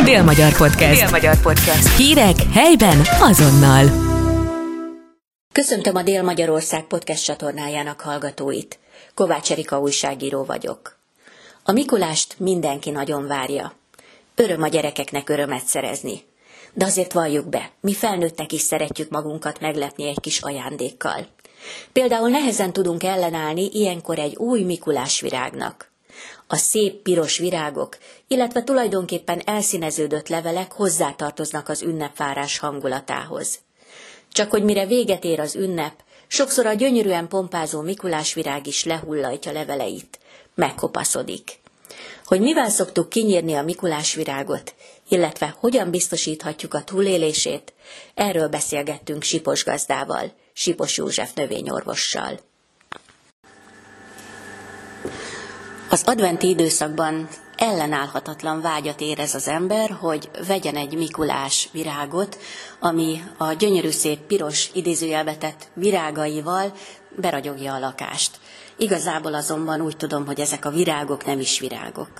Dél-Magyar Podcast. Dél-Magyar Podcast. Hírek helyben azonnal. Köszöntöm a Dél-Magyarország podcast csatornájának hallgatóit. Kovács Erika újságíró vagyok. A Mikulást mindenki nagyon várja. Öröm a gyerekeknek örömet szerezni. De azért valljuk be, mi felnőttek is szeretjük magunkat meglepni egy kis ajándékkal. Például nehezen tudunk ellenállni ilyenkor egy új Mikulás virágnak. A szép piros virágok, illetve tulajdonképpen elszíneződött levelek hozzátartoznak az ünnepvárás hangulatához. Csak hogy mire véget ér az ünnep, sokszor a gyönyörűen pompázó Mikulás virág is lehullajtja leveleit, megkopaszodik. Hogy mivel szoktuk kinyírni a Mikulás virágot, illetve hogyan biztosíthatjuk a túlélését, erről beszélgettünk Sipos gazdával, Sipos József növényorvossal. Az adventi időszakban ellenállhatatlan vágyat érez az ember, hogy vegyen egy Mikulás virágot, ami a gyönyörű szép piros idézőjelbetett virágaival beragyogja a lakást. Igazából azonban úgy tudom, hogy ezek a virágok nem is virágok.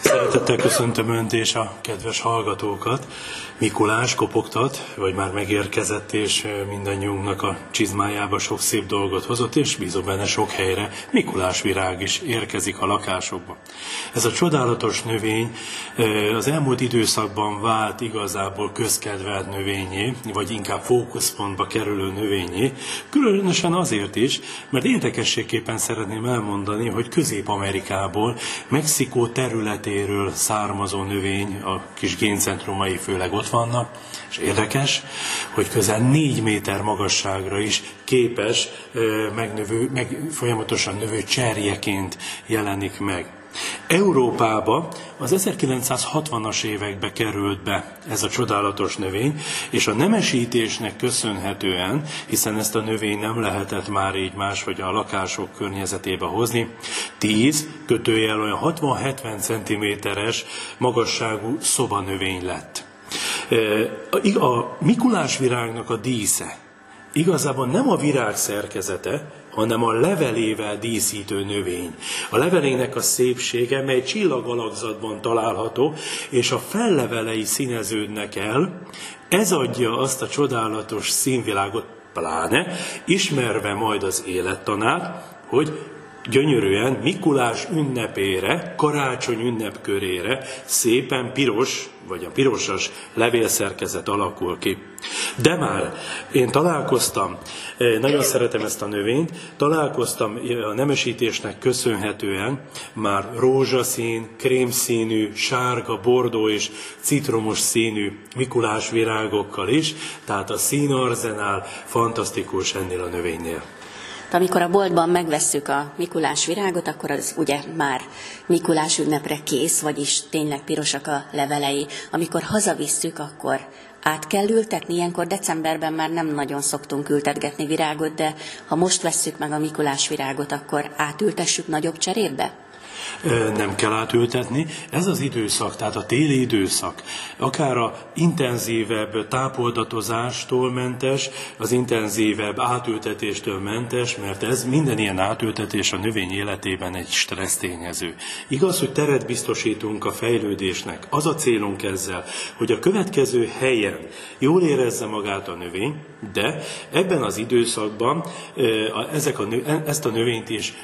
Szeretettel köszöntöm Önt és a kedves hallgatókat. Mikulás kopogtat, vagy már megérkezett, és mindannyiunknak a csizmájába sok szép dolgot hozott, és bízom benne sok helyre Mikulás virág is érkezik a lakásokba. Ez a csodálatos növény az elmúlt időszakban vált igazából közkedvelt növényé, vagy inkább fókuszpontba kerülő növényé, különösen azért is, mert érdekességképpen szeretném elmondani, hogy Közép-Amerikából, Mexikó területéről származó növény, a kis géncentrumai főleg ott vannak, és érdekes, hogy közel négy méter magasságra is képes megnövő, meg folyamatosan növő cserjeként jelenik meg. Európába az 1960-as évekbe került be ez a csodálatos növény, és a nemesítésnek köszönhetően, hiszen ezt a növény nem lehetett már így más, vagy a lakások környezetébe hozni, 10 kötőjel olyan 60-70 cm-es magasságú szobanövény lett. A Mikulás virágnak a dísze igazából nem a virág szerkezete, hanem a levelével díszítő növény. A levelének a szépsége, mely csillagalakzatban található, és a fellevelei színeződnek el, ez adja azt a csodálatos színvilágot, pláne, ismerve majd az élettanát, hogy gyönyörűen Mikulás ünnepére, karácsony ünnepkörére szépen piros, vagy a pirosas levélszerkezet alakul ki. De már én találkoztam, eh, nagyon szeretem ezt a növényt, találkoztam a nemesítésnek köszönhetően már rózsaszín, krémszínű, sárga, bordó és citromos színű Mikulás virágokkal is, tehát a színarzenál fantasztikus ennél a növénynél. De amikor a boltban megvesszük a Mikulás virágot, akkor az ugye már Mikulás ünnepre kész, vagyis tényleg pirosak a levelei. Amikor hazavisszük, akkor át kell ültetni, ilyenkor decemberben már nem nagyon szoktunk ültetgetni virágot, de ha most vesszük meg a Mikulás virágot, akkor átültessük nagyobb cserébe? Nem kell átültetni. Ez az időszak, tehát a téli időszak, akár a intenzívebb tápoldatozástól mentes, az intenzívebb átültetéstől mentes, mert ez minden ilyen átültetés a növény életében egy stressz tényező. Igaz, hogy teret biztosítunk a fejlődésnek. Az a célunk ezzel, hogy a következő helyen jól érezze magát a növény, de ebben az időszakban ezek a, ezt a növényt is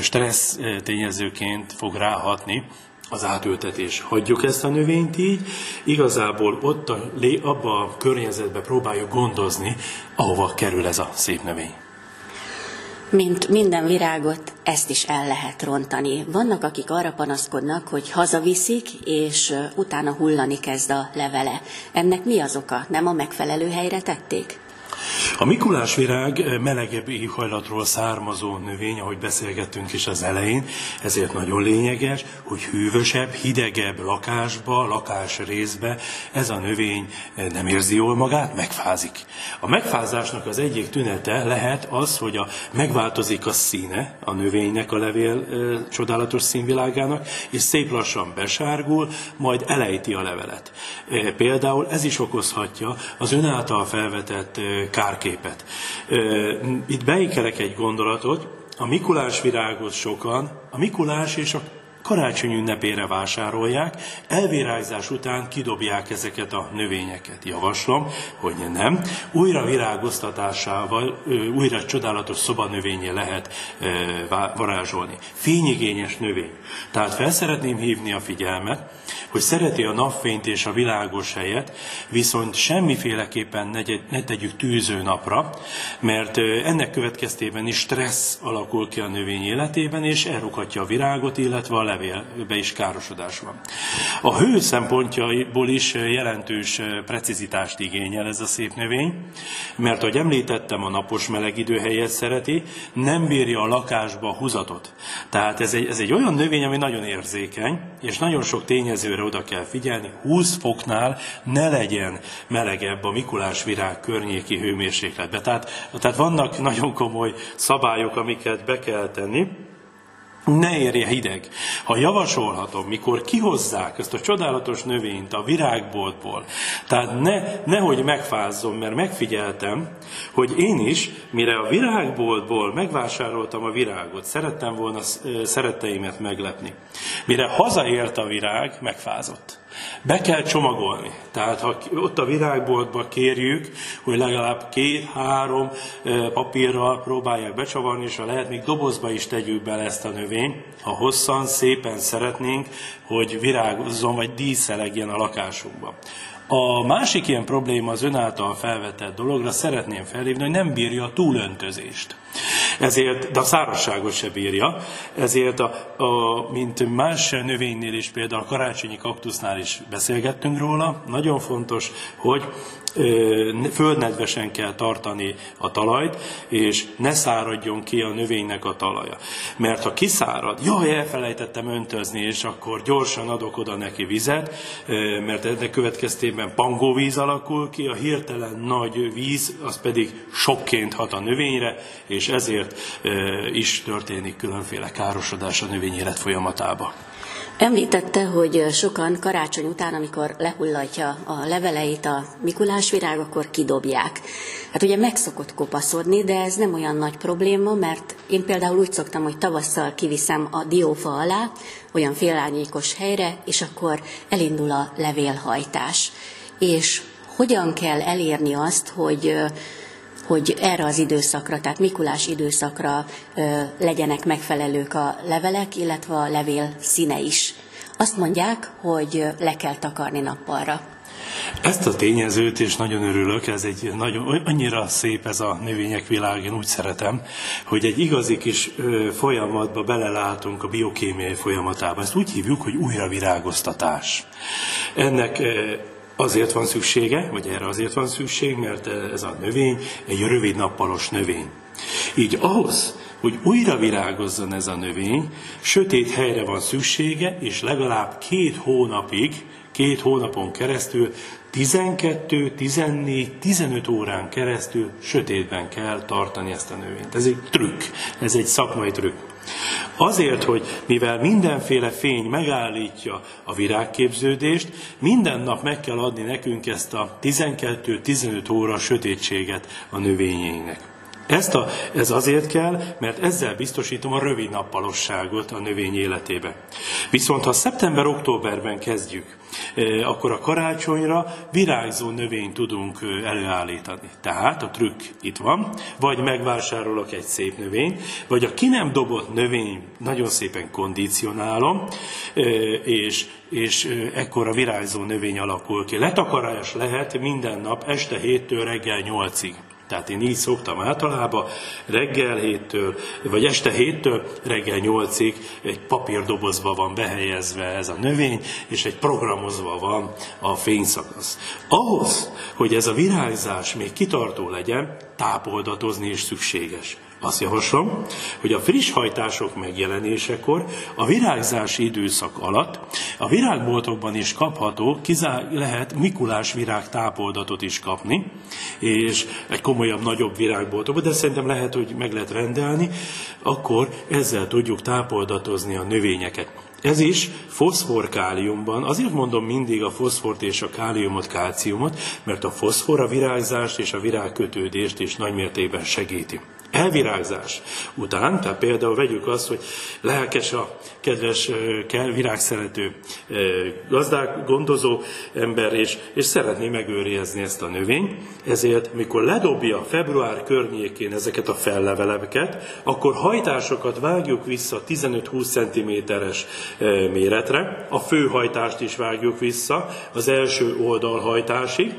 stressz tényezőként növényként fog ráhatni az átültetés. Hagyjuk ezt a növényt így, igazából ott a, abba a környezetbe próbáljuk gondozni, ahova kerül ez a szép növény. Mint minden virágot, ezt is el lehet rontani. Vannak, akik arra panaszkodnak, hogy hazaviszik, és utána hullani kezd a levele. Ennek mi az oka? Nem a megfelelő helyre tették? A Mikulás virág melegebb éghajlatról származó növény, ahogy beszélgettünk is az elején, ezért nagyon lényeges, hogy hűvösebb, hidegebb lakásba, lakás részbe ez a növény nem érzi jól magát, megfázik. A megfázásnak az egyik tünete lehet az, hogy a, megváltozik a színe a növénynek, a levél e, csodálatos színvilágának, és szép lassan besárgul, majd elejti a levelet. E, például ez is okozhatja az ön által felvetett e, kárképet. Itt beikerek egy gondolatot, a Mikulás virágot sokan, a Mikulás és a karácsony ünnepére vásárolják, elvirágzás után kidobják ezeket a növényeket. Javaslom, hogy nem. Újra virágoztatásával, újra csodálatos szobanövényé lehet varázsolni. Fényigényes növény. Tehát fel szeretném hívni a figyelmet, hogy szereti a napfényt és a világos helyet, viszont semmiféleképpen ne, ne tegyük tűző napra, mert ennek következtében is stressz alakul ki a növény életében, és elrukhatja a virágot, illetve a levélbe is károsodás van. A hő szempontjaiból is jelentős precizitást igényel ez a szép növény, mert ahogy említettem, a napos meleg idő helyet szereti, nem bírja a lakásba a húzatot. Tehát ez egy, ez egy olyan növény, ami nagyon érzékeny, és nagyon sok tényezőre oda kell figyelni, 20 foknál ne legyen melegebb a Mikulás virág környéki hőmérsékletbe. Tehát, tehát vannak nagyon komoly szabályok, amiket be kell tenni ne érje hideg. Ha javasolhatom, mikor kihozzák ezt a csodálatos növényt a virágboltból, tehát ne, nehogy megfázzon, mert megfigyeltem, hogy én is, mire a virágboltból megvásároltam a virágot, szerettem volna szeretteimet meglepni. Mire hazaért a virág, megfázott. Be kell csomagolni. Tehát ha ott a virágboltba kérjük, hogy legalább két-három papírral próbálják becsavarni, és ha lehet, még dobozba is tegyük bele ezt a növényt, ha hosszan, szépen szeretnénk, hogy virágozzon, vagy díszelegjen a lakásunkban. A másik ilyen probléma az ön által felvetett dologra szeretném felhívni, hogy nem bírja a túlöntözést. Ezért, de a szárazságot se bírja, ezért a, a, mint más növénynél is, például a karácsonyi kaktusznál is beszélgettünk róla, nagyon fontos, hogy földnedvesen kell tartani a talajt, és ne száradjon ki a növénynek a talaja. Mert ha kiszárad, jaj, elfelejtettem öntözni, és akkor gyorsan adok oda neki vizet, mert ennek következtében pangóvíz alakul ki, a hirtelen nagy víz, az pedig sokként hat a növényre, és ezért is történik különféle károsodás a növény élet folyamatában. Említette, hogy sokan karácsony után, amikor lehullatja a leveleit a Mikulás virág, akkor kidobják. Hát ugye meg szokott kopaszodni, de ez nem olyan nagy probléma, mert én például úgy szoktam, hogy tavasszal kiviszem a diófa alá, olyan félárnyékos helyre, és akkor elindul a levélhajtás. És hogyan kell elérni azt, hogy hogy erre az időszakra, tehát Mikulás időszakra legyenek megfelelők a levelek, illetve a levél színe is. Azt mondják, hogy le kell takarni nappalra. Ezt a tényezőt is nagyon örülök, ez egy nagyon, annyira szép ez a növények világ, én úgy szeretem, hogy egy igazi kis folyamatba belelátunk a biokémiai folyamatába. Ezt úgy hívjuk, hogy újravirágoztatás. Ennek Azért van szüksége, vagy erre azért van szükség, mert ez a növény egy rövid nappalos növény. Így ahhoz, hogy újra virágozzon ez a növény, sötét helyre van szüksége, és legalább két hónapig, két hónapon keresztül 12, 14, 15 órán keresztül sötétben kell tartani ezt a növényt. Ez egy trükk, ez egy szakmai trükk. Azért, hogy mivel mindenféle fény megállítja a virágképződést, minden nap meg kell adni nekünk ezt a 12-15 óra sötétséget a növényeinknek. Ezt a, ez azért kell, mert ezzel biztosítom a rövid nappalosságot a növény életébe. Viszont ha szeptember-októberben kezdjük, eh, akkor a karácsonyra virágzó növényt tudunk eh, előállítani. Tehát a trükk itt van, vagy megvásárolok egy szép növényt, vagy a ki nem dobott növény nagyon szépen kondicionálom, eh, és, és ekkor a virágzó növény alakul ki. Letakarás lehet minden nap este 7-től reggel 8-ig. Tehát én így szoktam általában reggel héttől, vagy este héttől reggel nyolcig egy papírdobozba van behelyezve ez a növény, és egy programozva van a fényszakasz. Ahhoz, hogy ez a virágzás még kitartó legyen, tápoldatozni is szükséges. Azt javaslom, hogy a friss hajtások megjelenésekor, a virágzási időszak alatt a virágboltokban is kapható, kizá lehet Mikulás virág tápoldatot is kapni, és egy komolyabb, nagyobb virágboltokban, de szerintem lehet, hogy meg lehet rendelni, akkor ezzel tudjuk tápoldatozni a növényeket. Ez is foszfor-káliumban, azért mondom mindig a foszfort és a káliumot, kálciumot, mert a foszfor a virágzást és a virágkötődést is nagymértékben segíti. Elvirágzás után, tehát például vegyük azt, hogy lelkes a kedves virágszerető gazdák, gondozó ember, és, és szeretné megőrizni ezt a növényt, ezért mikor ledobja február környékén ezeket a felleveleket, akkor hajtásokat vágjuk vissza 15-20 cm-es méretre, a főhajtást is vágjuk vissza, az első oldalhajtásig,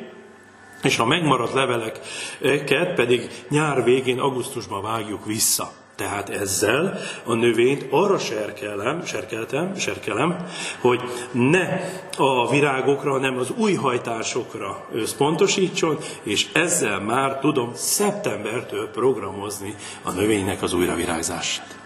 és a megmaradt leveleket pedig nyár végén, augusztusban vágjuk vissza. Tehát ezzel a növényt arra serkelem, serkeltem, serkelem, hogy ne a virágokra, hanem az új hajtásokra összpontosítson, és ezzel már tudom szeptembertől programozni a növénynek az újravirágzását.